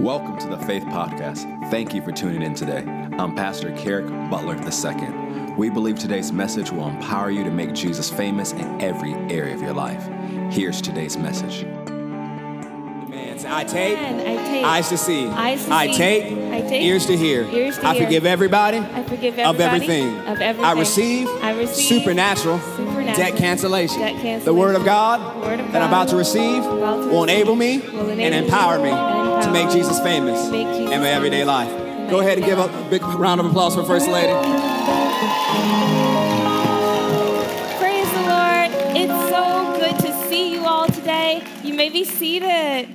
Welcome to the Faith Podcast. Thank you for tuning in today. I'm Pastor Kerrick Butler II. We believe today's message will empower you to make Jesus famous in every area of your life. Here's today's message. Man, say, I take, Amen. I take eyes to see. eyes to I see. take, I take ears to hear. ears to I hear. forgive everybody, I forgive everybody of everything. of everything. I receive, I receive supernatural, supernatural debt cancellation. debt cancellation. The word of God The word of God that I'm about to receive about to will enable me receive, will and enable empower me and empower to make Jesus famous to make Jesus in my everyday life. Go ahead and give a big round of applause for First Lady. Praise the Lord. It's so good to see you all today. You may be seated.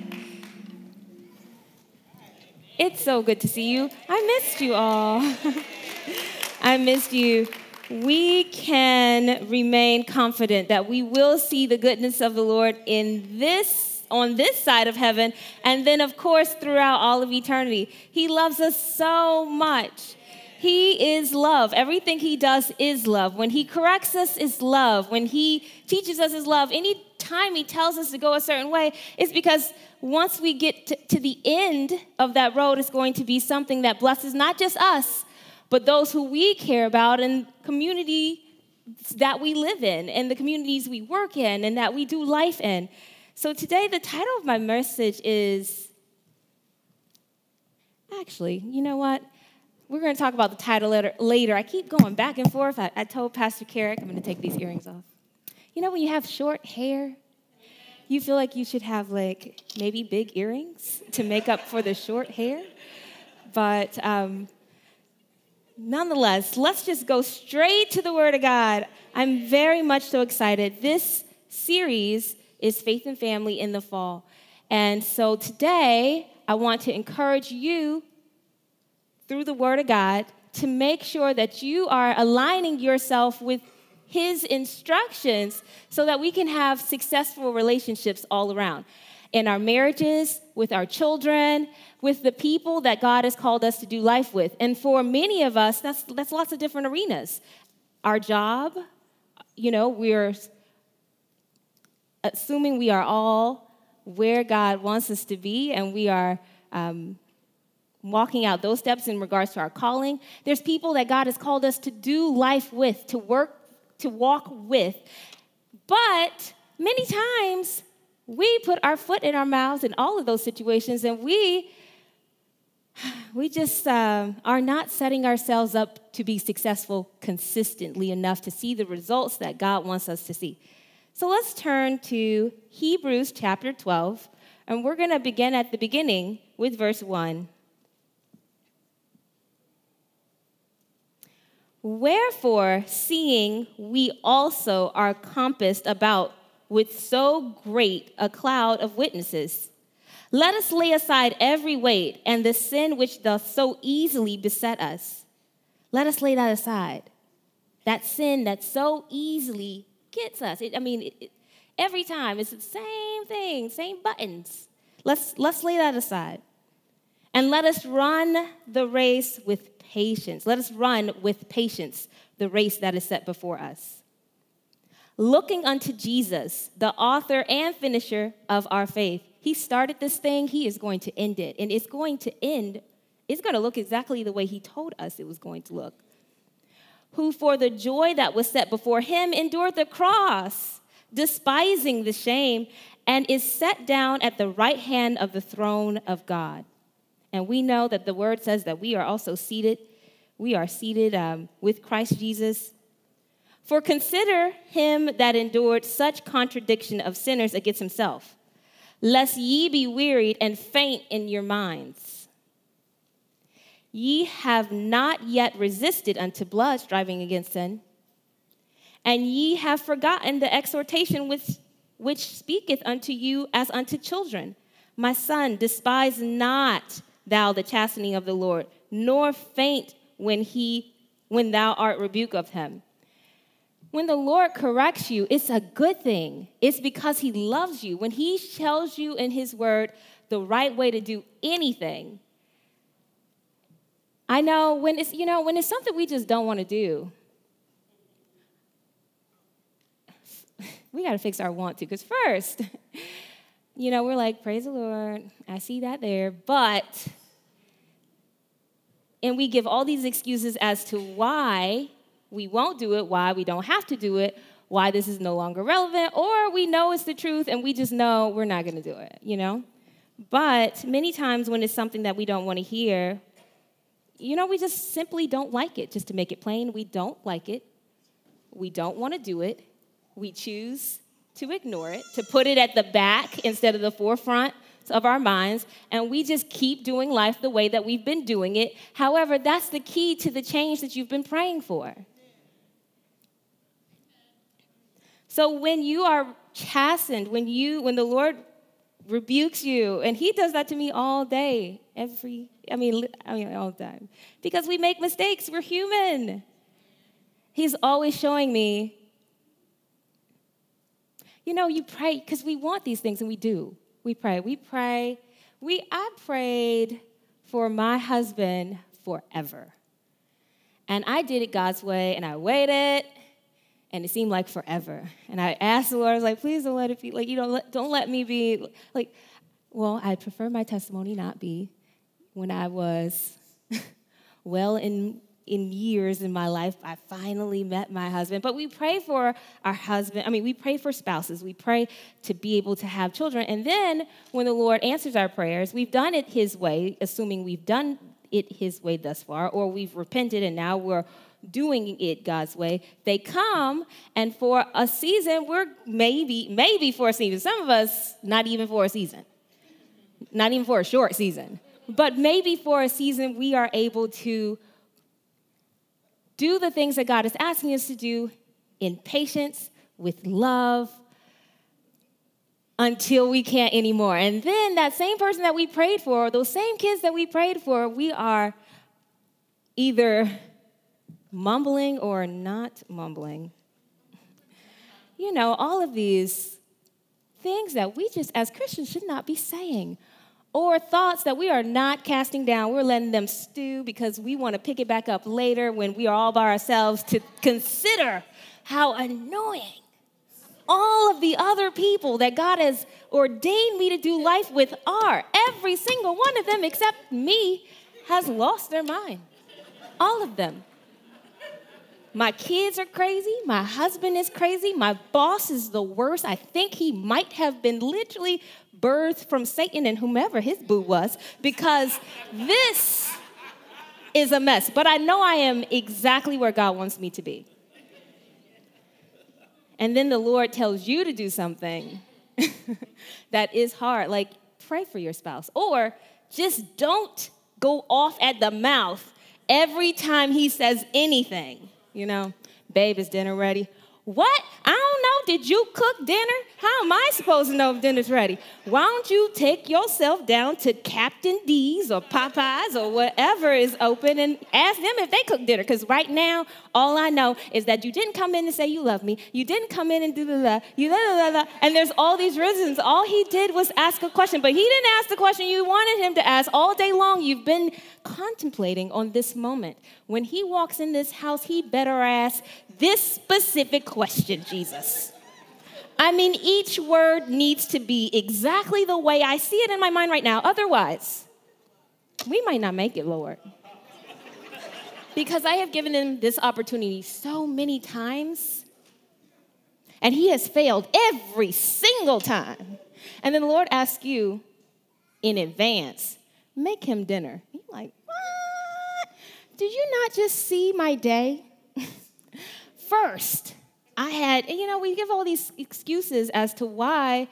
It's so good to see you. I missed you all. I missed you. We can remain confident that we will see the goodness of the Lord in this on this side of heaven and then of course throughout all of eternity. He loves us so much. He is love. Everything he does is love. When he corrects us is love. When he teaches us is love. Any time he tells us to go a certain way, it's because once we get to, to the end of that road, it's going to be something that blesses not just us, but those who we care about and community that we live in and the communities we work in and that we do life in. So today the title of my message is actually, you know what? We're going to talk about the title later. later. I keep going back and forth. I, I told Pastor Kerrick I'm going to take these earrings off. You know when you have short hair, you feel like you should have like maybe big earrings to make up for the short hair. But um, nonetheless, let's just go straight to the Word of God. I'm very much so excited. This series is Faith and Family in the Fall. And so today, I want to encourage you through the Word of God to make sure that you are aligning yourself with His instructions so that we can have successful relationships all around in our marriages, with our children, with the people that God has called us to do life with. And for many of us, that's, that's lots of different arenas. Our job, you know, we're assuming we are all where God wants us to be and we are um, walking out those steps in regards to our calling. There's people that God has called us to do life with, to work, to walk with. But many times we put our foot in our mouths in all of those situations and we we just um, are not setting ourselves up to be successful consistently enough to see the results that God wants us to see. So let's turn to Hebrews chapter 12, and we're going to begin at the beginning with verse 1. Wherefore, seeing we also are compassed about with so great a cloud of witnesses, let us lay aside every weight and the sin which doth so easily beset us. Let us lay that aside. That sin that so easily gets us. It, I mean, it, it, every time it's the same thing, same buttons. Let's, let's lay that aside. And let us run the race with patience. Let us run with patience the race that is set before us. Looking unto Jesus, the author and finisher of our faith. He started this thing, he is going to end it. And it's going to end, it's going to look exactly the way he told us it was going to look. Who for the joy that was set before him endured the cross, despising the shame, and is set down at the right hand of the throne of God. And we know that the word says that we are also seated. We are seated um, with Christ Jesus. For consider him that endured such contradiction of sinners against himself, lest ye be wearied and faint in your minds. Ye have not yet resisted unto blood, striving against sin, and ye have forgotten the exhortation which, which speaketh unto you as unto children. My son, despise not thou the chastening of the Lord, nor faint when he when thou art rebuked of him. When the Lord corrects you, it's a good thing. It's because he loves you. When he tells you in his word the right way to do anything, I know when it's, you know, when it's something we just don't want to do, we got to fix our want to. Because first, you know, we're like, praise the Lord, I see that there, but, and we give all these excuses as to why we won't do it, why we don't have to do it, why this is no longer relevant, or we know it's the truth and we just know we're not gonna do it, you know? But many times when it's something that we don't wanna hear, you know, we just simply don't like it. Just to make it plain, we don't like it. We don't wanna do it. We choose to ignore it, to put it at the back instead of the forefront of our minds, and we just keep doing life the way that we've been doing it. However, that's the key to the change that you've been praying for. So when you are chastened, when you when the Lord rebukes you, and he does that to me all day, every I mean I mean all the time. Because we make mistakes, we're human. He's always showing me you know, you pray because we want these things and we do. We pray. We pray. We I prayed for my husband forever. And I did it God's way and I waited and it seemed like forever. And I asked the Lord, I was like, please don't let it be like you don't don't let me be like well, I'd prefer my testimony not be when I was well in in years in my life, I finally met my husband. But we pray for our husband. I mean, we pray for spouses. We pray to be able to have children. And then when the Lord answers our prayers, we've done it His way, assuming we've done it His way thus far, or we've repented and now we're doing it God's way. They come, and for a season, we're maybe, maybe for a season. Some of us, not even for a season, not even for a short season, but maybe for a season, we are able to do the things that God is asking us to do in patience, with love, until we can't anymore. And then that same person that we prayed for, those same kids that we prayed for, we are either mumbling or not mumbling. You know, all of these things that we just as Christians should not be saying or thoughts that we are not casting down. We're letting them stew because we want to pick it back up later when we are all by ourselves to consider how annoying all of the other people that God has ordained me to do life with are. Every single one of them, except me, has lost their mind. All of them. My kids are crazy. My husband is crazy. My boss is the worst. I think he might have been literally birthed from Satan and whomever his boo was because this is a mess. But I know I am exactly where God wants me to be. And then the Lord tells you to do something that is hard, like pray for your spouse, or just don't go off at the mouth every time he says anything. You know, babe, is dinner ready? What? I don't know. Did you cook dinner? How am I supposed to know if dinner's ready? Why don't you take yourself down to Captain D's or Popeyes or whatever is open and ask them if they cook dinner? Because right now, all I know is that you didn't come in and say you love me. You didn't come in and do the la, you la la la, and there's all these reasons. All he did was ask a question, but he didn't ask the question you wanted him to ask all day long. You've been contemplating on this moment. When he walks in this house, he better ask this specific question, Jesus. I mean, each word needs to be exactly the way I see it in my mind right now. Otherwise, we might not make it, Lord. Because I have given him this opportunity so many times, and he has failed every single time. And then the Lord asks you in advance, make him dinner. You're like, what? Did you not just see my day? First, I had, you know, we give all these excuses as to why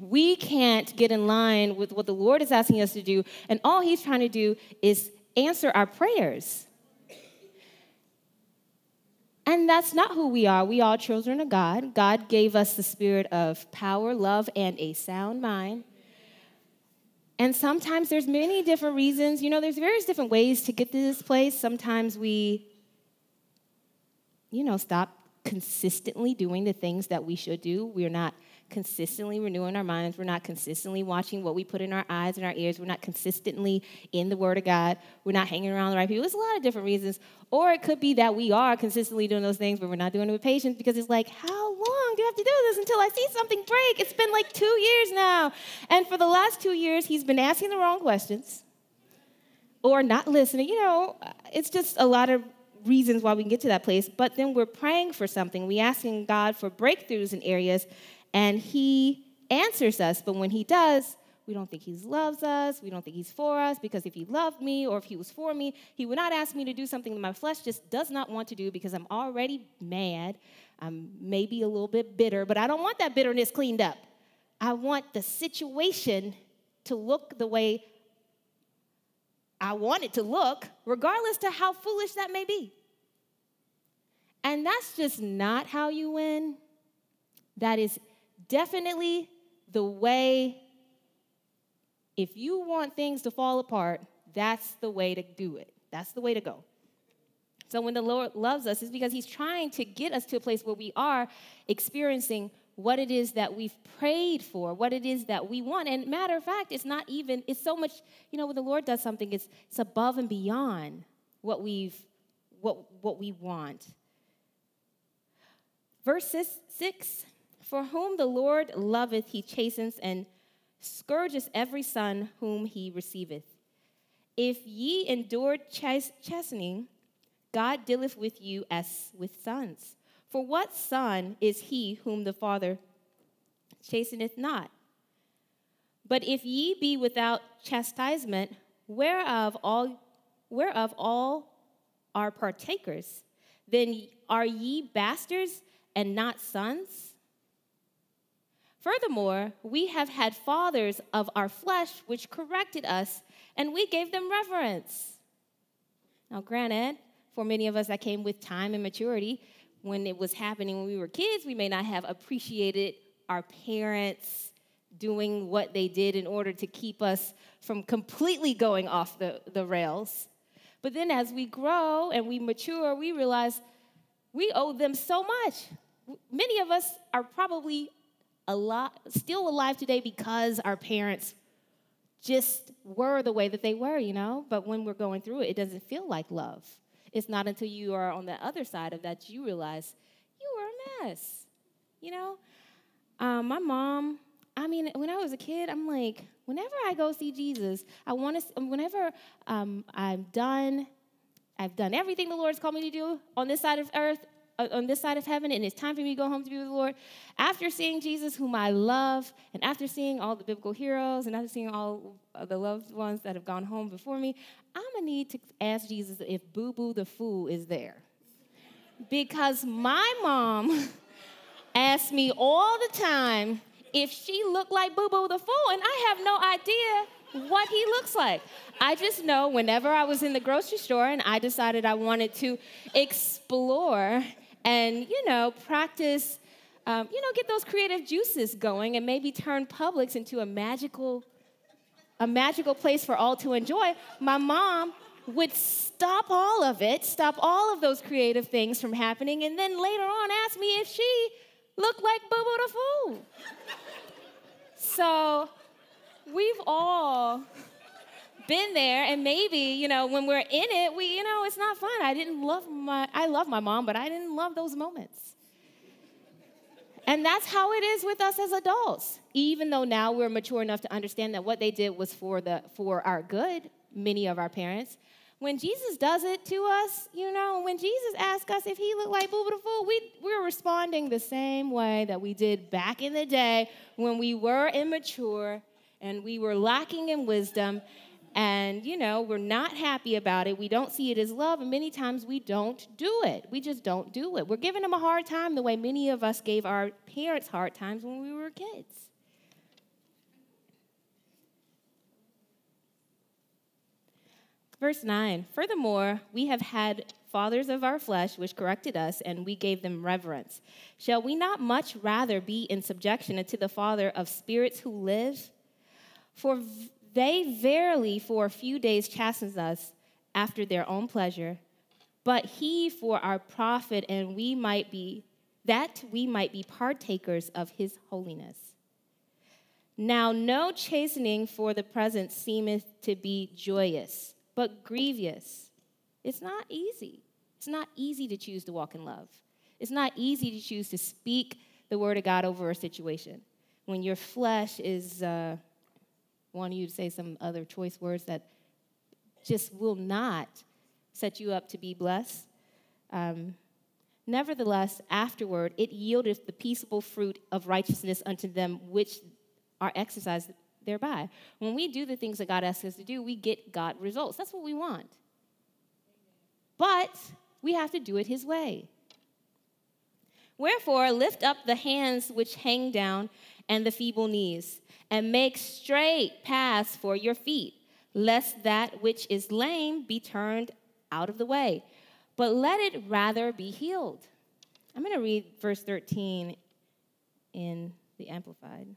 we can't get in line with what the Lord is asking us to do, and all He's trying to do is answer our prayers. And that's not who we are. We are children of God. God gave us the spirit of power, love, and a sound mind. And sometimes there's many different reasons. You know, there's various different ways to get to this place. Sometimes we you know, stop consistently doing the things that we should do. We're not consistently renewing our minds. We're not consistently watching what we put in our eyes and our ears. We're not consistently in the Word of God. We're not hanging around the right people. There's a lot of different reasons. Or it could be that we are consistently doing those things, but we're not doing it with patience because it's like, how long do you have to do this until I see something break? It's been like two years now. And for the last two years, he's been asking the wrong questions or not listening. You know, it's just a lot of reasons why we can get to that place. But then we're praying for something. We're asking God for breakthroughs in areas, and He answers us. But when He does, we don't think He loves us. We don't think He's for us because if He loved me or if He was for me, He would not ask me to do something that my flesh just does not want to do because I'm already mad. I'm maybe a little bit bitter, but I don't want that bitterness cleaned up. I want the situation to look the way I want it to look, regardless to how foolish that may be. And that's just not how you win. That is definitely the way, if you want things to fall apart, that's the way to do it. That's the way to go. So when the Lord loves us, it's because He's trying to get us to a place where we are experiencing what it is that we've prayed for, what it is that we want. And matter of fact, it's not even, it's so much, you know, when the Lord does something, it's, it's above and beyond what we've, what, what we want. Verse six, for whom the Lord loveth, he chastens and scourges every son whom he receiveth. If ye endure chastening, God dealeth with you as with sons. For what son is he whom the Father chasteneth not? But if ye be without chastisement, whereof all, whereof all are partakers, then are ye bastards and not sons? Furthermore, we have had fathers of our flesh which corrected us, and we gave them reverence. Now, granted, for many of us that came with time and maturity, when it was happening when we were kids, we may not have appreciated our parents doing what they did in order to keep us from completely going off the, the rails. But then as we grow and we mature, we realize we owe them so much. Many of us are probably a lot, still alive today because our parents just were the way that they were, you know? But when we're going through it, it doesn't feel like love. It's not until you are on the other side of that you realize you were a mess. You know, um, my mom. I mean, when I was a kid, I'm like, whenever I go see Jesus, I want to. Whenever um, I'm done, I've done everything the Lord's called me to do on this side of earth on this side of heaven and it's time for me to go home to be with the Lord, after seeing Jesus, whom I love, and after seeing all the biblical heroes, and after seeing all the loved ones that have gone home before me, I'm gonna need to ask Jesus if Boo Boo the Fool is there. Because my mom asked me all the time if she looked like Boo Boo the Fool, and I have no idea what he looks like. I just know whenever I was in the grocery store and I decided I wanted to explore and, you know, practice, um, you know, get those creative juices going and maybe turn Publix into a magical, a magical place for all to enjoy, my mom would stop all of it, stop all of those creative things from happening, and then later on ask me if she looked like Boo Boo the Fool. so we've all been there and maybe you know when we're in it we you know it's not fun. I didn't love my i love my mom but i didn't love those moments. And that's how it is with us as adults. Even though now we're mature enough to understand that what they did was for the for our good many of our parents when jesus does it to us you know when jesus asks us if he looked like boo the fool we, we're responding the same way that we did back in the day when we were immature and we were lacking in wisdom and you know we're not happy about it. We don't see it as love and many times we don't do it. We just don't do it. We're giving them a hard time the way many of us gave our parents hard times when we were kids. Verse 9 furthermore we have had fathers of our flesh which corrected us and we gave them reverence. Shall we not much rather be in subjection unto the father of spirits who live? For they verily for a few days chasten us after their own pleasure, but he for our profit, and we might be that we might be partakers of his holiness. Now, no chastening for the present seemeth to be joyous, but grievous. It's not easy. It's not easy to choose to walk in love. It's not easy to choose to speak the word of God over a situation. When your flesh is uh, wanting you to say some other choice words that just will not set you up to be blessed. Um, Nevertheless, afterward, it yieldeth the peaceable fruit of righteousness unto them which are exercised thereby. When we do the things that God asks us to do, we get God results. That's what we want. But we have to do it His way. Wherefore, lift up the hands which hang down and the feeble knees, and make straight paths for your feet, lest that which is lame be turned out of the way, but let it rather be healed. I'm going to read verse 13 in the Amplified.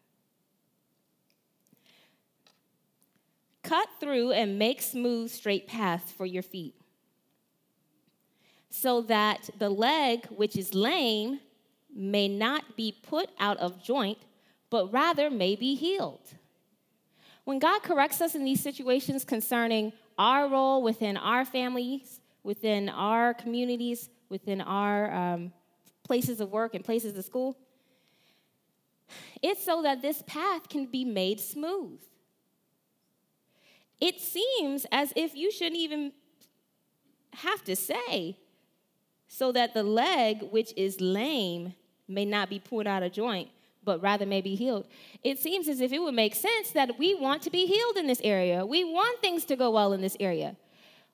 Cut through and make smooth, straight paths for your feet, so that the leg which is lame may not be put out of joint, but rather may be healed. When God corrects us in these situations concerning our role within our families, within our communities, within our um, places of work and places of school, it's so that this path can be made smooth. It seems as if you shouldn't even have to say, so that the leg which is lame may not be pulled out of joint, but rather may be healed. It seems as if it would make sense that we want to be healed in this area. We want things to go well in this area.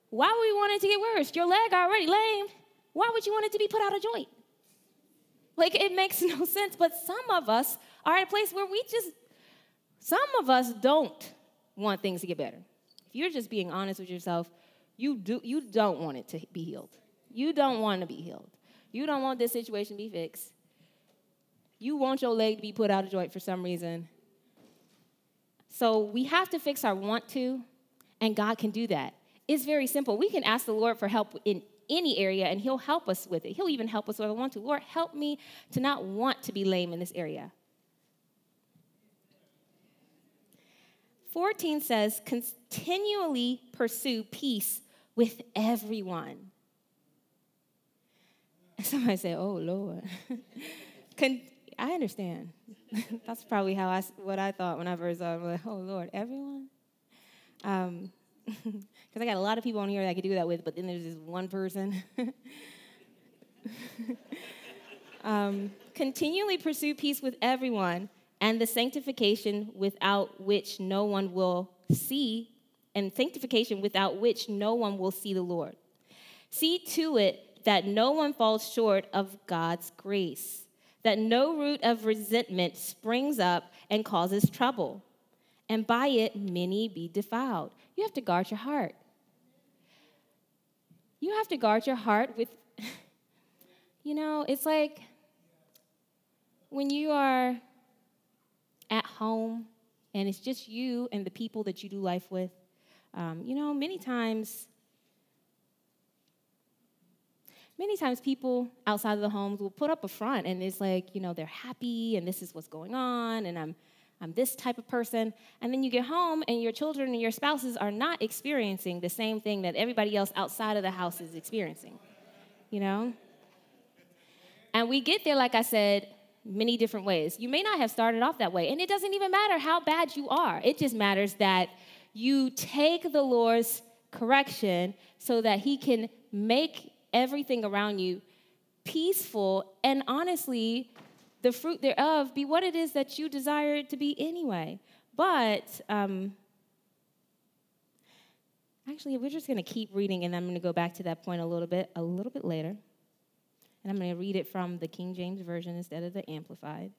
Why would we want it to get worse? Your leg already lame. Why would you want it to be put out of joint? Like it makes no sense. But some of us are at a place where we just, some of us don't want things to get better. If you're just being honest with yourself, you do you don't want it to be healed. You don't want to be healed. You don't want this situation to be fixed. You want your leg to be put out of joint for some reason. So we have to fix our want to, and God can do that. It's very simple. We can ask the Lord for help in any area, and He'll help us with it. He'll even help us with I want to. Lord, help me to not want to be lame in this area. 14 says, continually pursue peace with everyone. Somebody say, oh, Lord. I understand. That's probably how I, what I thought when I first saw it. I'm like, oh, Lord, everyone? Um, because I got a lot of people on here that I could do that with, but then there's this one person. um, continually pursue peace with everyone and the sanctification without which no one will see, and sanctification without which no one will see the Lord. See to it that no one falls short of God's grace, that no root of resentment springs up and causes trouble and by it many be defiled. You have to guard your heart. You have to guard your heart with, you know, it's like when you are at home and it's just you and the people that you do life with. Um, you know, many times, many times people outside of the homes will put up a front and it's like, you know, they're happy and this is what's going on and I'm I'm this type of person. And then you get home and your children and your spouses are not experiencing the same thing that everybody else outside of the house is experiencing, you know? And we get there, like I said, many different ways. You may not have started off that way, and it doesn't even matter how bad you are. It just matters that you take the Lord's correction so that He can make everything around you peaceful and honestly the fruit thereof be what it is that you desire it to be anyway. But um, actually, we're just going to keep reading, and I'm going to go back to that point a little bit, a little bit later. And I'm going to read it from the King James Version instead of the Amplified.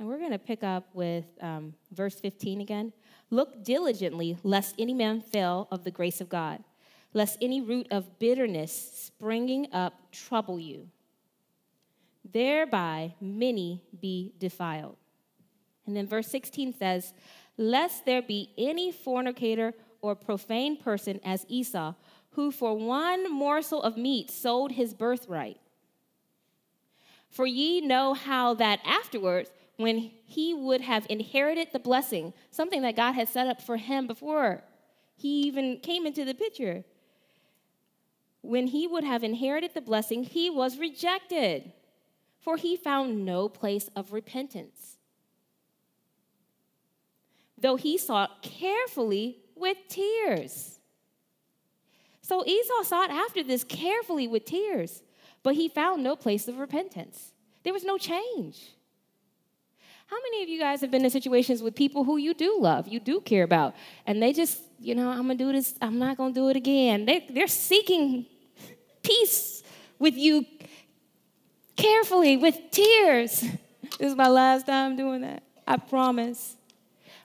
And we're going to pick up with um, verse 15 again. Look diligently, lest any man fail of the grace of God, lest any root of bitterness springing up trouble you thereby many be defiled. And then verse 16 says, Lest there be any fornicator or profane person as Esau, who for one morsel of meat sold his birthright. For ye know how that afterwards, when he would have inherited the blessing, something that God had set up for him before he even came into the picture, when he would have inherited the blessing, he was rejected, for he found no place of repentance. Though he sought carefully with tears. So Esau sought after this carefully with tears, but he found no place of repentance. There was no change. How many of you guys have been in situations with people who you do love, you do care about, and they just, you know, I'm gonna do this, I'm not gonna do it again. They, they're seeking peace with you carefully, with tears. This is my last time doing that, I promise.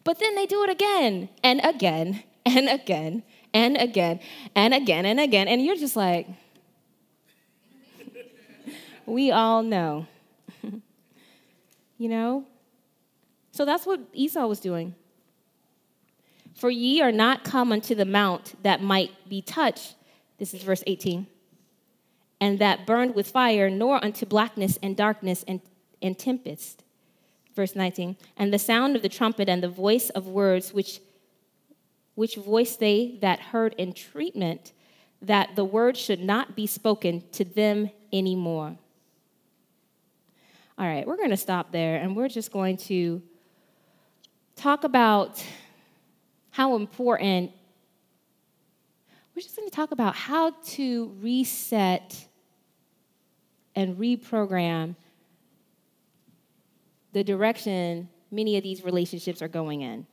But then they do it again and again and again and again and again and again. And you're just like, we all know. you know? So that's what Esau was doing. For ye are not come unto the mount that might be touched, this is verse 18, and that burned with fire, nor unto blackness and darkness and, and tempest. Verse 19, and the sound of the trumpet and the voice of words which, which voice they that heard entreatment, that the word should not be spoken to them anymore. All right, we're going to stop there and we're just going to talk about how important, we're just going to talk about how to reset and reprogram the direction many of these relationships are going in.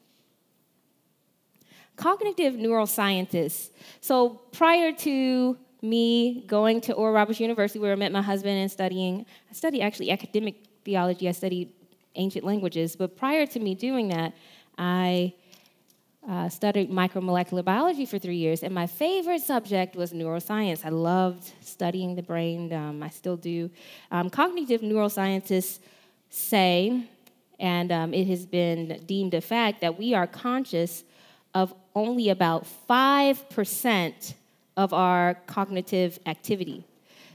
Cognitive neuroscientists. So prior to me going to Oral Roberts University, where I met my husband and studying, I studied actually academic theology, I studied ancient languages. But prior to me doing that, I uh, studied micromolecular biology for three years, and my favorite subject was neuroscience. I loved studying the brain, um, I still do. Um, cognitive neuroscientists say, and um, it has been deemed a fact, that we are conscious of only about 5% of our cognitive activity.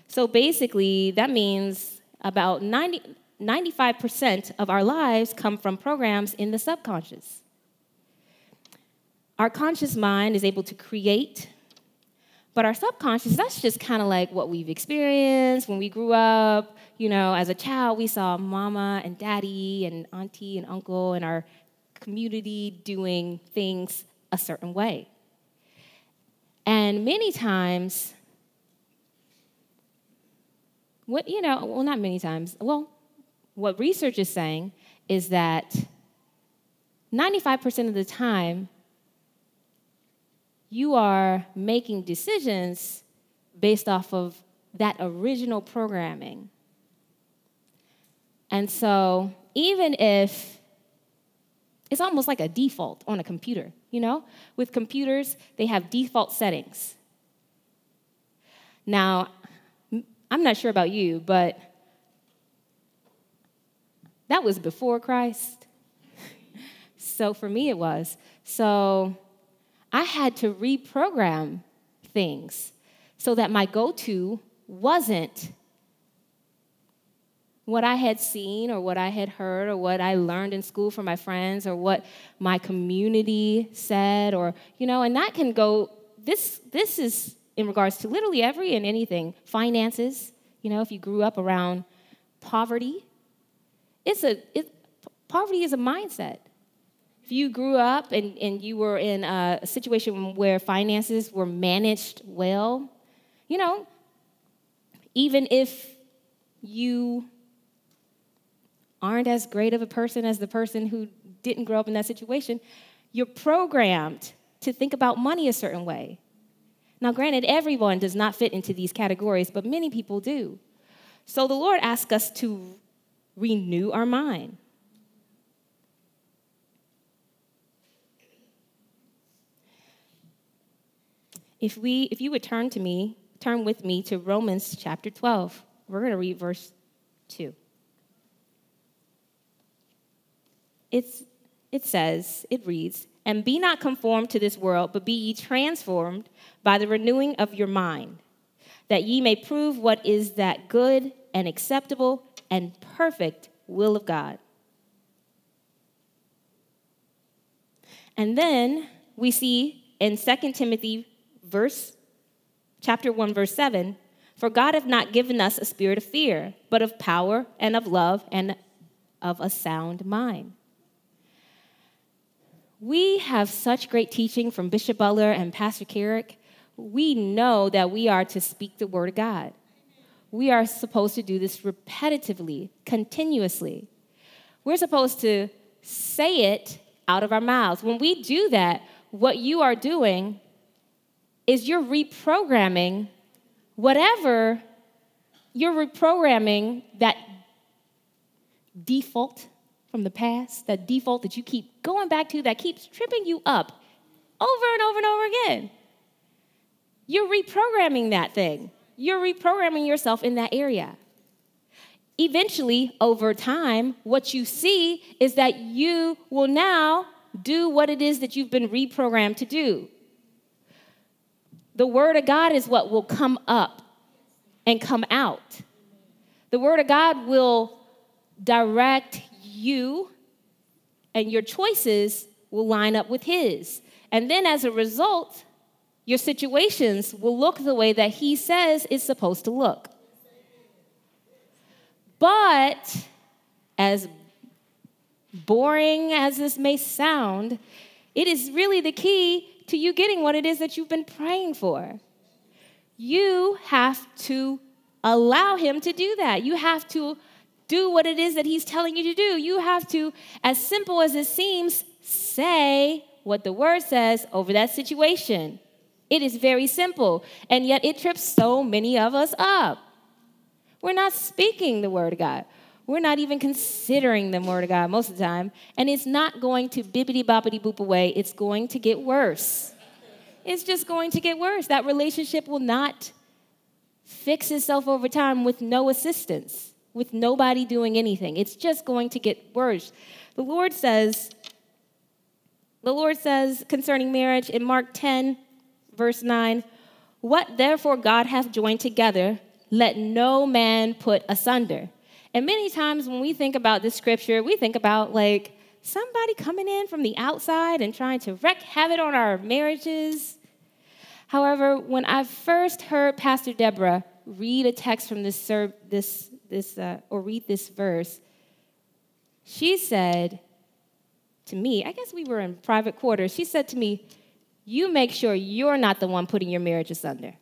So basically, that means about 90, 95% of our lives come from programs in the subconscious. Our conscious mind is able to create, but our subconscious, that's just kind of like what we've experienced when we grew up. You know, as a child, we saw mama and daddy and auntie and uncle and our community doing things a certain way. And many times, what, you know, well, not many times, well, what research is saying is that 95% of the time, you are making decisions based off of that original programming. And so, even if it's almost like a default on a computer, you know? With computers, they have default settings. Now, I'm not sure about you, but that was before Christ. so for me, it was. So I had to reprogram things so that my go to wasn't what I had seen or what I had heard or what I learned in school from my friends or what my community said or you know and that can go this this is in regards to literally every and anything finances you know if you grew up around poverty it's a it, poverty is a mindset. If you grew up and, and you were in a situation where finances were managed well, you know, even if you aren't as great of a person as the person who didn't grow up in that situation, you're programmed to think about money a certain way. Now, granted, everyone does not fit into these categories, but many people do. So the Lord asks us to renew our mind. If we if you would turn to me, turn with me to Romans chapter 12. We're going to read verse 2. It's it says, it reads, and be not conformed to this world, but be ye transformed by the renewing of your mind, that ye may prove what is that good and acceptable and perfect will of God. And then we see in 2 Timothy verse chapter 1 verse 7, for God hath not given us a spirit of fear, but of power and of love and of a sound mind. We have such great teaching from Bishop Butler and Pastor Kerrick. We know that we are to speak the word of God. We are supposed to do this repetitively, continuously. We're supposed to say it out of our mouths. When we do that, what you are doing is you're reprogramming whatever you're reprogramming that default from the past, that default that you keep going back to that keeps tripping you up over and over and over again. You're reprogramming that thing. You're reprogramming yourself in that area. Eventually, over time, what you see is that you will now do what it is that you've been reprogrammed to do. The Word of God is what will come up and come out. The Word of God will direct you, and your choices will line up with His. And then as a result, your situations will look the way that He says it's supposed to look. But as boring as this may sound, it is really the key to you getting what it is that you've been praying for. You have to allow Him to do that. You have to do what it is that He's telling you to do. You have to, as simple as it seems, say what the Word says over that situation. It is very simple, and yet it trips so many of us up. We're not speaking the Word of God. We're not even considering the Word of God most of the time, and it's not going to bibbity boppity boop away. It's going to get worse. It's just going to get worse. That relationship will not fix itself over time with no assistance, with nobody doing anything. It's just going to get worse. The Lord says, the Lord says concerning marriage in Mark 10, verse 9, What therefore God hath joined together, let no man put asunder. And many times when we think about this scripture, we think about like somebody coming in from the outside and trying to wreak havoc on our marriages. However, when I first heard Pastor Deborah read a text from this, this, this uh, or read this verse, she said to me, I guess we were in private quarters, she said to me, You make sure you're not the one putting your marriage asunder.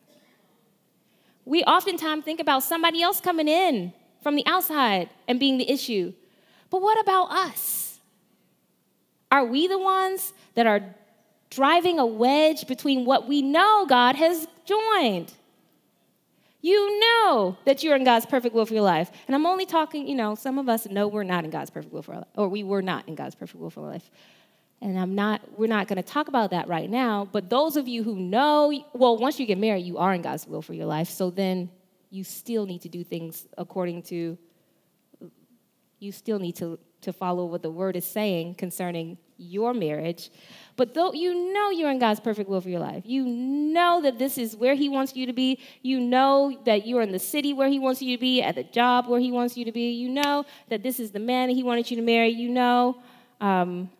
We oftentimes think about somebody else coming in from the outside and being the issue. But what about us? Are we the ones that are driving a wedge between what we know God has joined? You know that you're in God's perfect will for your life. And I'm only talking, you know, some of us know we're not in God's perfect will for our life, or we were not in God's perfect will for our life. And I'm not, we're not going to talk about that right now. But those of you who know, well, once you get married, you are in God's will for your life. So then you still need to do things according to, you still need to, to follow what the word is saying concerning your marriage. But though you know you're in God's perfect will for your life, you know that this is where He wants you to be, you know that you're in the city where He wants you to be, at the job where He wants you to be, you know that this is the man He wanted you to marry, you know. Um,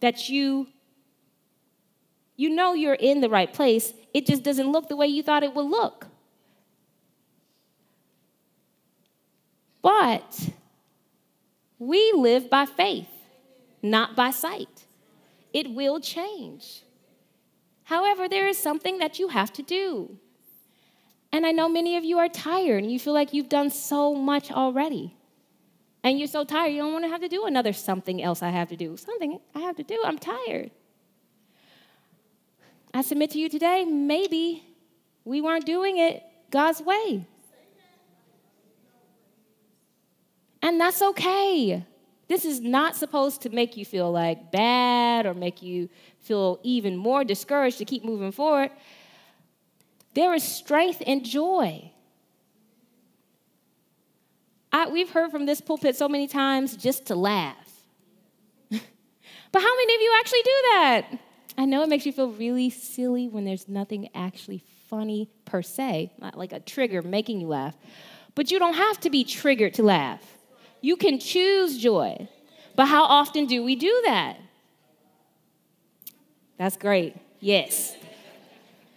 that you you know you're in the right place. It just doesn't look the way you thought it would look but we live by faith not by sight it will change however there is something that you have to do and i know many of you are tired and you feel like you've done so much already and you're so tired, you don't want to have to do another something else I have to do. Something I have to do, I'm tired. I submit to you today, maybe we weren't doing it God's way. And that's okay. This is not supposed to make you feel like bad or make you feel even more discouraged to keep moving forward. There is strength and joy I, we've heard from this pulpit so many times just to laugh. but how many of you actually do that? I know it makes you feel really silly when there's nothing actually funny per se, not like a trigger making you laugh. But you don't have to be triggered to laugh. You can choose joy. But how often do we do that? That's great. Yes.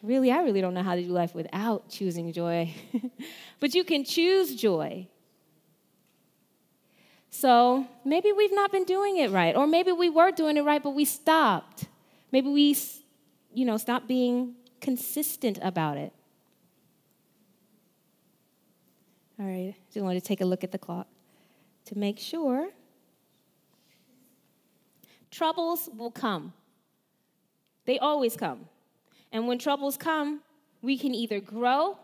Really, I really don't know how to do life without choosing joy. but you can choose joy. So maybe we've not been doing it right, or maybe we were doing it right, but we stopped. Maybe we, you know, stopped being consistent about it. All right, just wanted to take a look at the clock to make sure. Troubles will come. They always come. And when troubles come, we can either grow,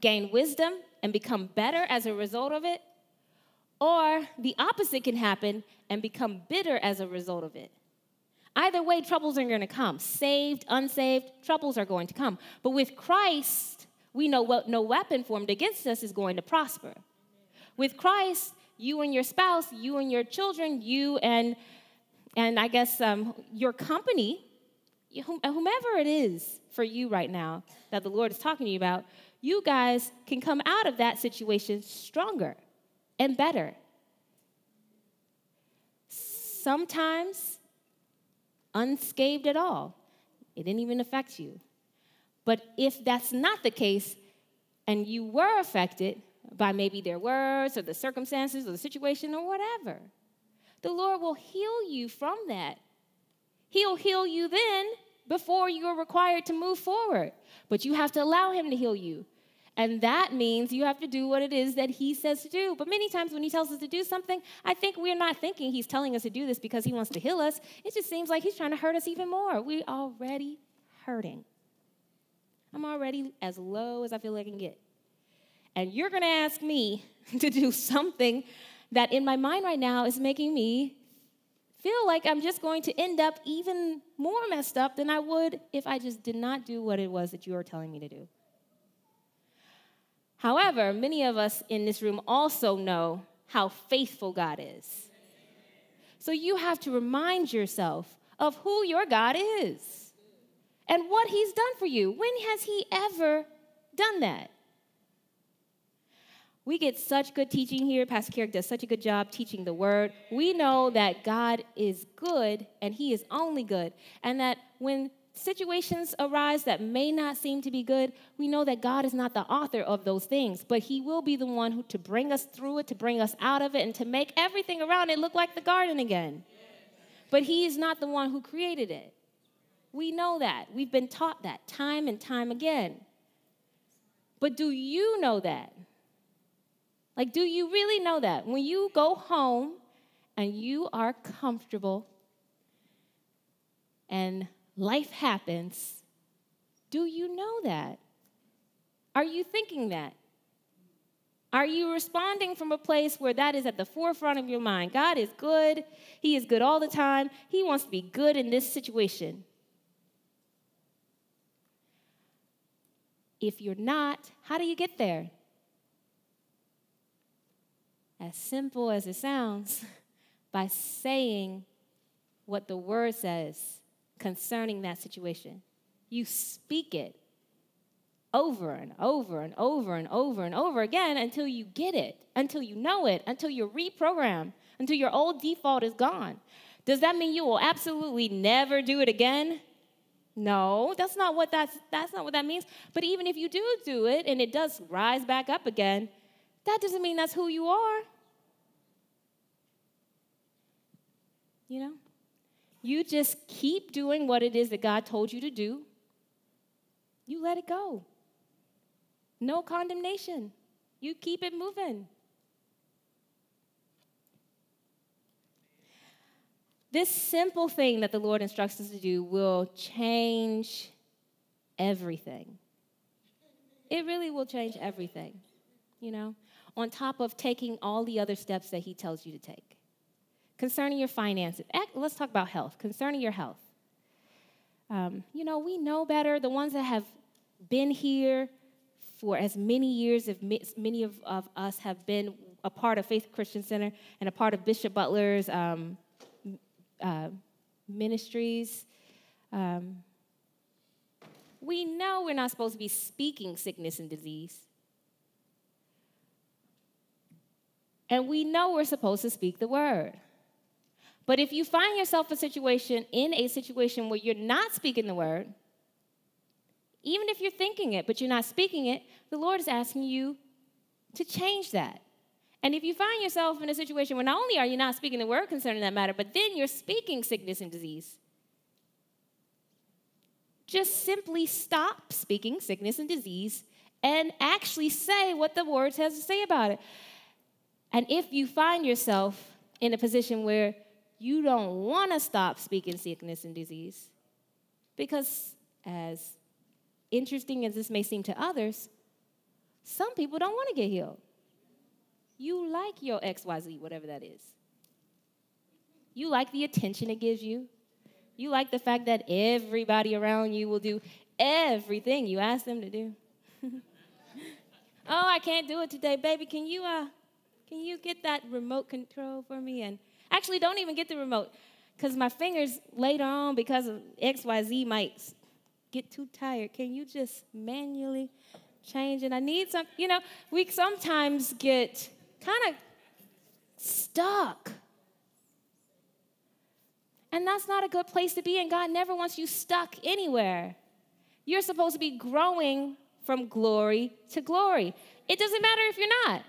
gain wisdom, and become better as a result of it, or the opposite can happen and become bitter as a result of it. Either way, troubles are going to come. Saved, unsaved, troubles are going to come. But with Christ, we know what no weapon formed against us is going to prosper. With Christ, you and your spouse, you and your children, you and and I guess um, your company, whomever it is for you right now that the Lord is talking to you about, you guys can come out of that situation stronger and better. Sometimes unscathed at all. It didn't even affect you. But if that's not the case, and you were affected by maybe their words or the circumstances or the situation or whatever, the Lord will heal you from that. He'll heal you then before you're required to move forward. But you have to allow Him to heal you. And that means you have to do what it is that he says to do. But many times when he tells us to do something, I think we're not thinking he's telling us to do this because he wants to heal us. It just seems like he's trying to hurt us even more. We're already hurting. I'm already as low as I feel I can get. And you're going to ask me to do something that in my mind right now is making me feel like I'm just going to end up even more messed up than I would if I just did not do what it was that you are telling me to do. However, many of us in this room also know how faithful God is. So you have to remind yourself of who your God is and what He's done for you. When has He ever done that? We get such good teaching here. Pastor Kerrick does such a good job teaching the word. We know that God is good and He is only good, and that when situations arise that may not seem to be good, we know that God is not the author of those things, but He will be the one who to bring us through it, to bring us out of it, and to make everything around it look like the garden again. But He is not the one who created it. We know that. We've been taught that time and time again. But do you know that? Like, do you really know that? When you go home and you are comfortable and life happens, do you know that? Are you thinking that? Are you responding from a place where that is at the forefront of your mind? God is good. He is good all the time. He wants to be good in this situation. If you're not, how do you get there? As simple as it sounds, by saying what the word says concerning that situation. You speak it over and over and over and over and over again until you get it, until you know it, until you're reprogrammed, until your old default is gone. Does that mean you will absolutely never do it again? No, that's not what that's that's not what that means. But even if you do do it and it does rise back up again, that doesn't mean that's who you are. You know? You just keep doing what it is that God told you to do. You let it go. No condemnation. You keep it moving. This simple thing that the Lord instructs us to do will change everything. It really will change everything, you know, on top of taking all the other steps that He tells you to take concerning your finances. Let's talk about health, concerning your health. Um, you know, we know better. The ones that have been here for as many years as many of, of us have been a part of Faith Christian Center and a part of Bishop Butler's um, uh, ministries. Um, we know we're not supposed to be speaking sickness and disease. And we know we're supposed to speak the word. But if you find yourself a situation in a situation where you're not speaking the word, even if you're thinking it, but you're not speaking it, the Lord is asking you to change that. And if you find yourself in a situation where not only are you not speaking the word concerning that matter, but then you're speaking sickness and disease, just simply stop speaking sickness and disease and actually say what the word has to say about it. And if you find yourself in a position where you don't want to stop speaking sickness and disease, because as interesting as this may seem to others, some people don't want to get healed. You like your XYZ, whatever that is. You like the attention it gives you. You like the fact that everybody around you will do everything you ask them to do. oh, I can't do it today, baby. Can you uh can you get that remote control for me? And actually don't even get the remote because my fingers later on because of XYZ might get too tired. Can you just manually change it? I need some, you know, we sometimes get kind of stuck. And that's not a good place to be, and God never wants you stuck anywhere. You're supposed to be growing from glory to glory. It doesn't matter if you're not,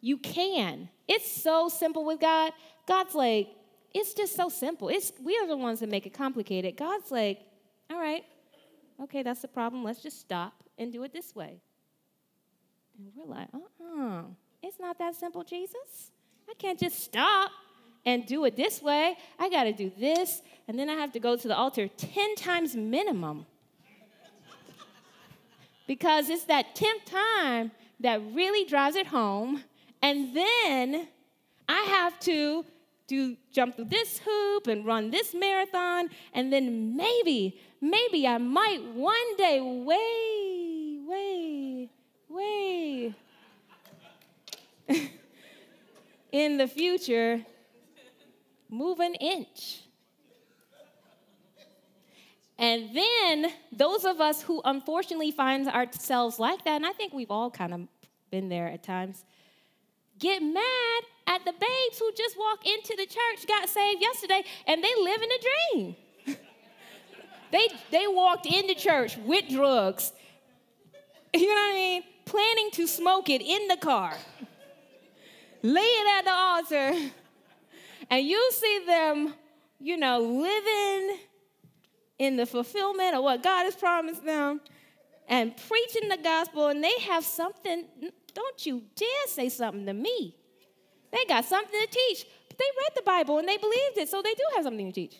you can. It's so simple with God. God's like, it's just so simple. It's we are the ones that make it complicated. God's like, all right, okay, that's the problem. Let's just stop and do it this way. And we're like, uh-uh. It's not that simple, Jesus. I can't just stop and do it this way. I got to do this, and then I have to go to the altar 10 times minimum. because it's that 10th time that really drives it home. And then I have to do jump through this hoop and run this marathon, and then maybe, maybe I might one day, way, way, way in the future move an inch. And then those of us who unfortunately find ourselves like that, and I think we've all kind of been there at times, get mad at the babes who just walked into the church, got saved yesterday, and they live in a dream. they, they walked into church with drugs, you know what I mean? Planning to smoke it in the car lay it at the altar, and you see them, you know, living in the fulfillment of what God has promised them and preaching the gospel, and they have something. Don't you dare say something to me. They got something to teach. But they read the Bible and they believed it, so they do have something to teach.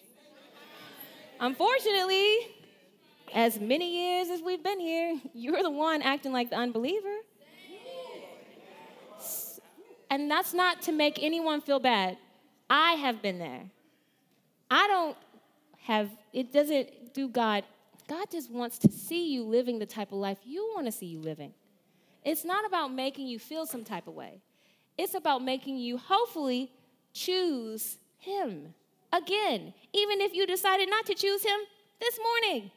Unfortunately, as many years as we've been here, you're the one acting like the unbeliever. And that's not to make anyone feel bad. I have been there. I don't have, it doesn't do God. God just wants to see you living the type of life you want to see you living. It's not about making you feel some type of way, it's about making you hopefully choose Him. Again, even if you decided not to choose Him this morning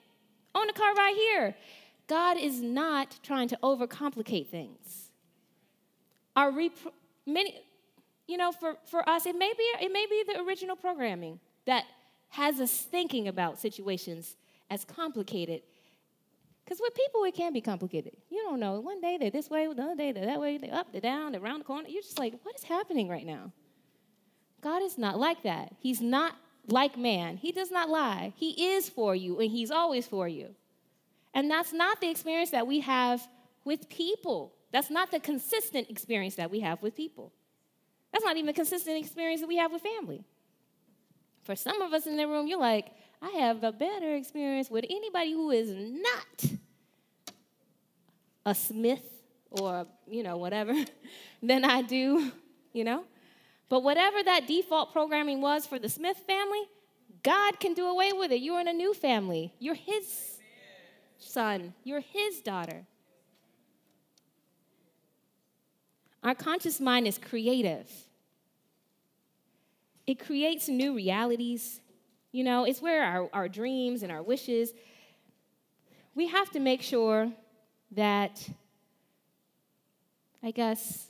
on the car right here, God is not trying to overcomplicate things. Our, rep- many, you know, for, for us, it may, be, it may be the original programming that has us thinking about situations as complicated. Because with people, it can be complicated. You don't know. One day they're this way, the other day they're that way, they're up, they're down, they're around the corner. You're just like, what is happening right now? God is not like that. He's not like man. He does not lie. He is for you, and He's always for you. And that's not the experience that we have with people. That's not the consistent experience that we have with people. That's not even a consistent experience that we have with family. For some of us in the room, you're like, I have a better experience with anybody who is not a Smith or, you know, whatever, than I do, you know? But whatever that default programming was for the Smith family, God can do away with it. You're in a new family. You're His son, you're His daughter. Our conscious mind is creative. It creates new realities You know, it's where our, our dreams and our wishes, we have to make sure that, I guess,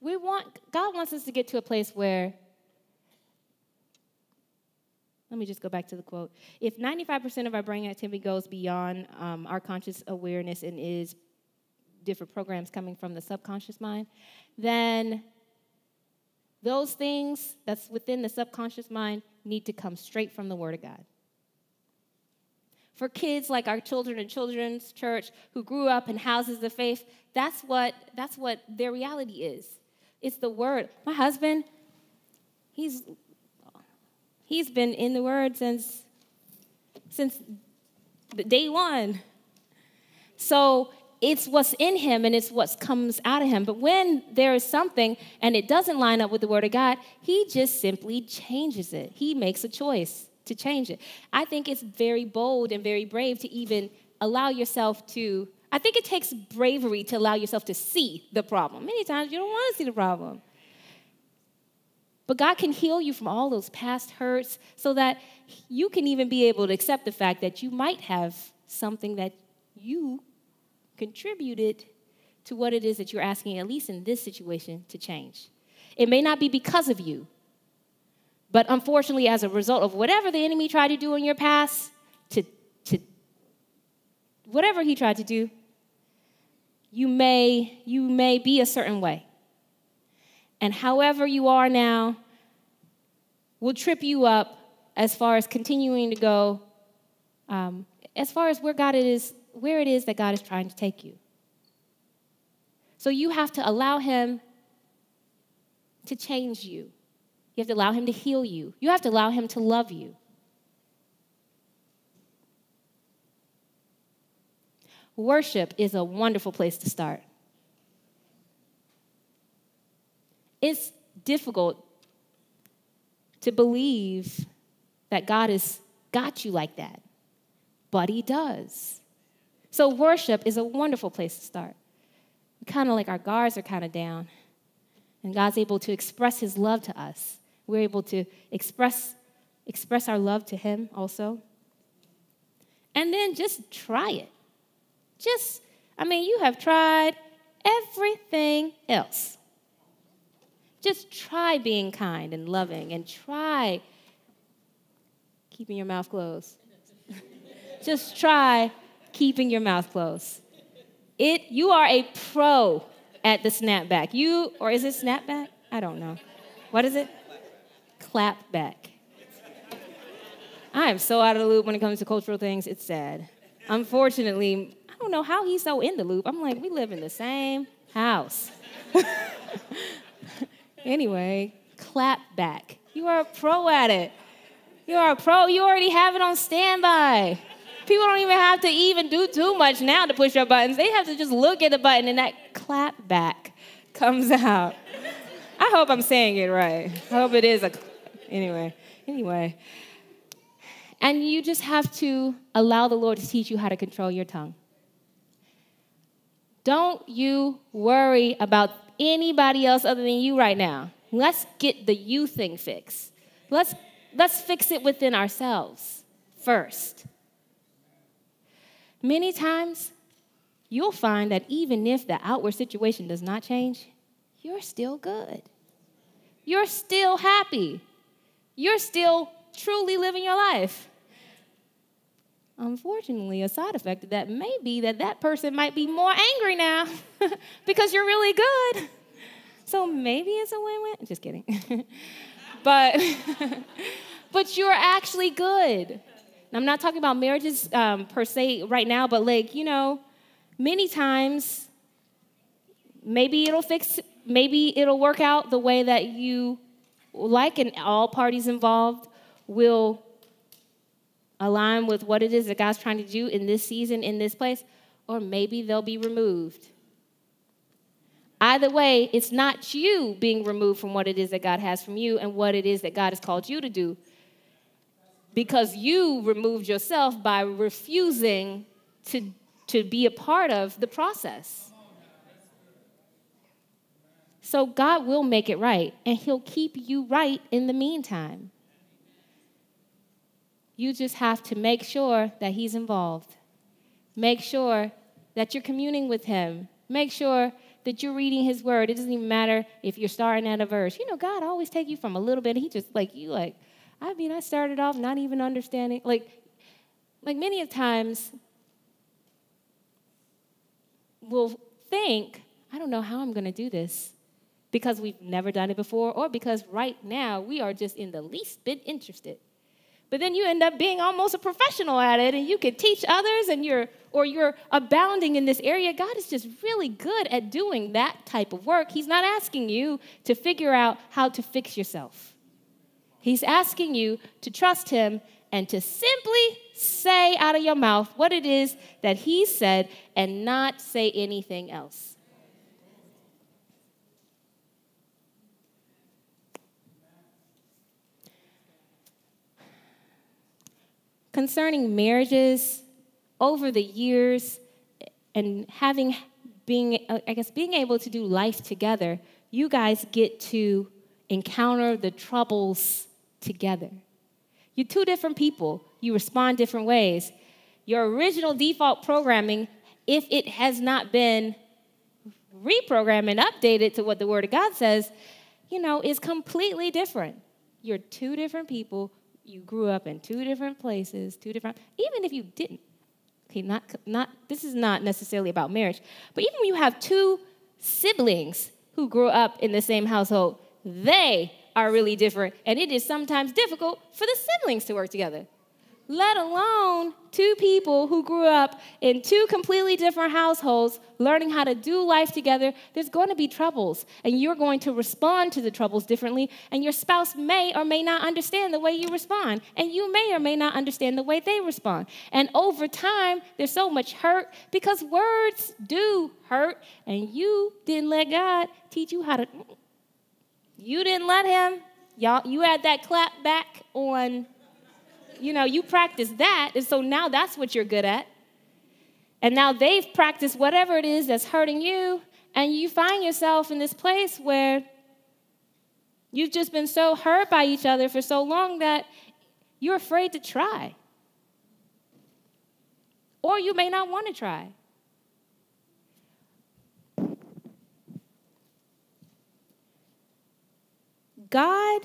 we want, God wants us to get to a place where, let me just go back to the quote. If 95% of our brain activity goes beyond um, our conscious awareness and is different programs coming from the subconscious mind, then those things that's within the subconscious mind need to come straight from the Word of God. For kids like our children and children's church who grew up in houses of faith, that's what, that's what their reality is. It's the Word. My husband, he's, he's been in the Word since, since day one. So it's what's in him and it's what comes out of him. But when there is something and it doesn't line up with the word of God, he just simply changes it. He makes a choice to change it. I think it's very bold and very brave to even allow yourself to, I think it takes bravery to allow yourself to see the problem. Many times you don't want to see the problem. But God can heal you from all those past hurts so that you can even be able to accept the fact that you might have something that you contributed to what it is that you're asking, at least in this situation, to change. It may not be because of you, but unfortunately, as a result of whatever the enemy tried to do in your past, to, to whatever he tried to do, you may, you may be a certain way. And however you are now will trip you up as far as continuing to go, um, as far as where God is where it is that God is trying to take you. So you have to allow Him to change you. You have to allow Him to heal you. You have to allow Him to love you. Worship is a wonderful place to start. It's difficult to believe that God has got you like that, but He does. So, worship is a wonderful place to start. Kind of like our guards are kind of down, and God's able to express His love to us. We're able to express, express our love to Him also. And then just try it. Just, I mean, you have tried everything else. Just try being kind and loving and try keeping your mouth closed. just try keeping your mouth closed. It, you are a pro at the snapback. You, or is it snapback? I don't know. What is it? Clap back. I am so out of the loop when it comes to cultural things. It's sad. Unfortunately, I don't know how he's so in the loop. I'm like, we live in the same house. anyway, clap back. You are a pro at it. You are a pro. You already have it on standby. People don't even have to even do too much now to push your buttons. They have to just look at the button and that clap back comes out. I hope I'm saying it right. I hope it is a anyway. Anyway. And you just have to allow the Lord to teach you how to control your tongue. Don't you worry about anybody else other than you right now. Let's get the you thing fixed. Let's let's fix it within ourselves first. Many times, you'll find that even if the outward situation does not change, you're still good. You're still happy. You're still truly living your life. Unfortunately, a side effect of that may be that that person might be more angry now because you're really good. So maybe it's a win-win. Just kidding. but but you're actually good. I'm not talking about marriages um, per se right now, but like, you know, many times, maybe it'll fix, maybe it'll work out the way that you like, and all parties involved will align with what it is that God's trying to do in this season, in this place, or maybe they'll be removed. Either way, it's not you being removed from what it is that God has from you and what it is that God has called you to do because you removed yourself by refusing to, to be a part of the process. So God will make it right, and He'll keep you right in the meantime. You just have to make sure that He's involved. Make sure that you're communing with Him. Make sure that you're reading His Word. It doesn't even matter if you're starting at a verse. You know, God always take you from a little bit. He just like you, like I mean, I started off not even understanding. Like, like many of times, we'll think, I don't know how I'm going to do this because we've never done it before, or because right now we are just in the least bit interested. But then you end up being almost a professional at it and you can teach others and you're or you're abounding in this area. God is just really good at doing that type of work. He's not asking you to figure out how to fix yourself. He's asking you to trust him and to simply say out of your mouth what it is that he said and not say anything else. concerning marriages over the years and having being i guess being able to do life together you guys get to encounter the troubles together. You're two different people. You respond different ways. Your original default programming if it has not been reprogrammed and updated to what the word of god says you know is completely different. You're two different people. You grew up in two different places, two different, even if you didn't, okay, not, not, this is not necessarily about marriage, but even when you have two siblings who grew up in the same household, they are really different, and it is sometimes difficult for the siblings to work together let alone two people who grew up in two completely different households learning how to do life together, there's going to be troubles. And you're going to respond to the troubles differently. And your spouse may or may not understand the way you respond. And you may or may not understand the way they respond. And over time, there's so much hurt because words do hurt. And you didn't let God teach you how to. You didn't let Him. Y'all, you had that clap back on you know, you practice that, and so now that's what you're good at. And now they've practiced whatever it is that's hurting you, and you find yourself in this place where you've just been so hurt by each other for so long that you're afraid to try. Or you may not want to try. God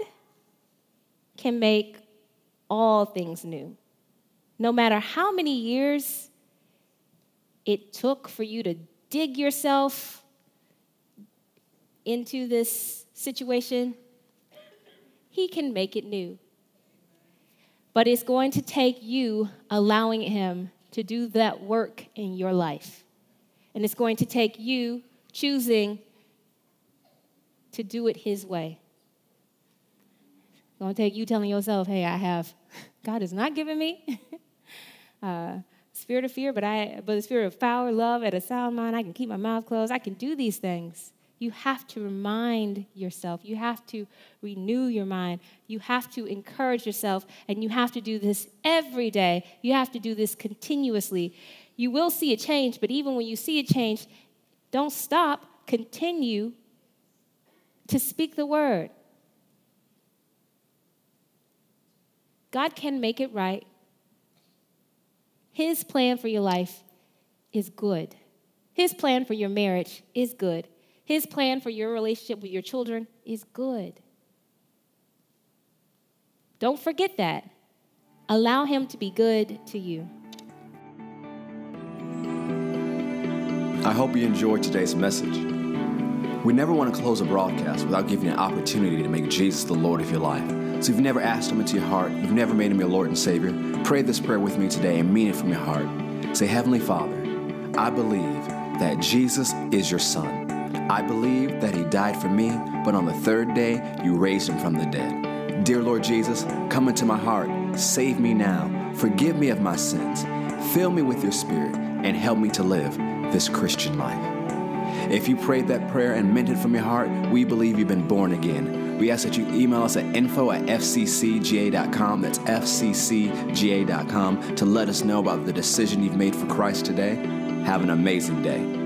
can make all things new. No matter how many years it took for you to dig yourself into this situation, He can make it new. But it's going to take you allowing Him to do that work in your life. And it's going to take you choosing to do it His way. To take you telling yourself, hey, I have, God has not given me uh, spirit of fear, but, I, but the spirit of power, love, and a sound mind. I can keep my mouth closed. I can do these things. You have to remind yourself. You have to renew your mind. You have to encourage yourself. And you have to do this every day. You have to do this continuously. You will see a change, but even when you see a change, don't stop. Continue to speak the word. God can make it right. His plan for your life is good. His plan for your marriage is good. His plan for your relationship with your children is good. Don't forget that. Allow Him to be good to you. I hope you enjoyed today's message. We never want to close a broadcast without giving you an opportunity to make Jesus the Lord of your life. So if you've never asked Him into your heart, you've never made Him your Lord and Savior, pray this prayer with me today and mean it from your heart. Say, Heavenly Father, I believe that Jesus is your Son. I believe that He died for me, but on the third day, you raised Him from the dead. Dear Lord Jesus, come into my heart, save me now, forgive me of my sins, fill me with your Spirit, and help me to live this Christian life. If you prayed that prayer and meant it from your heart, we believe you've been born again. We ask that you email us at info at fccga.com, that's fccga.com, to let us know about the decision you've made for Christ today. Have an amazing day.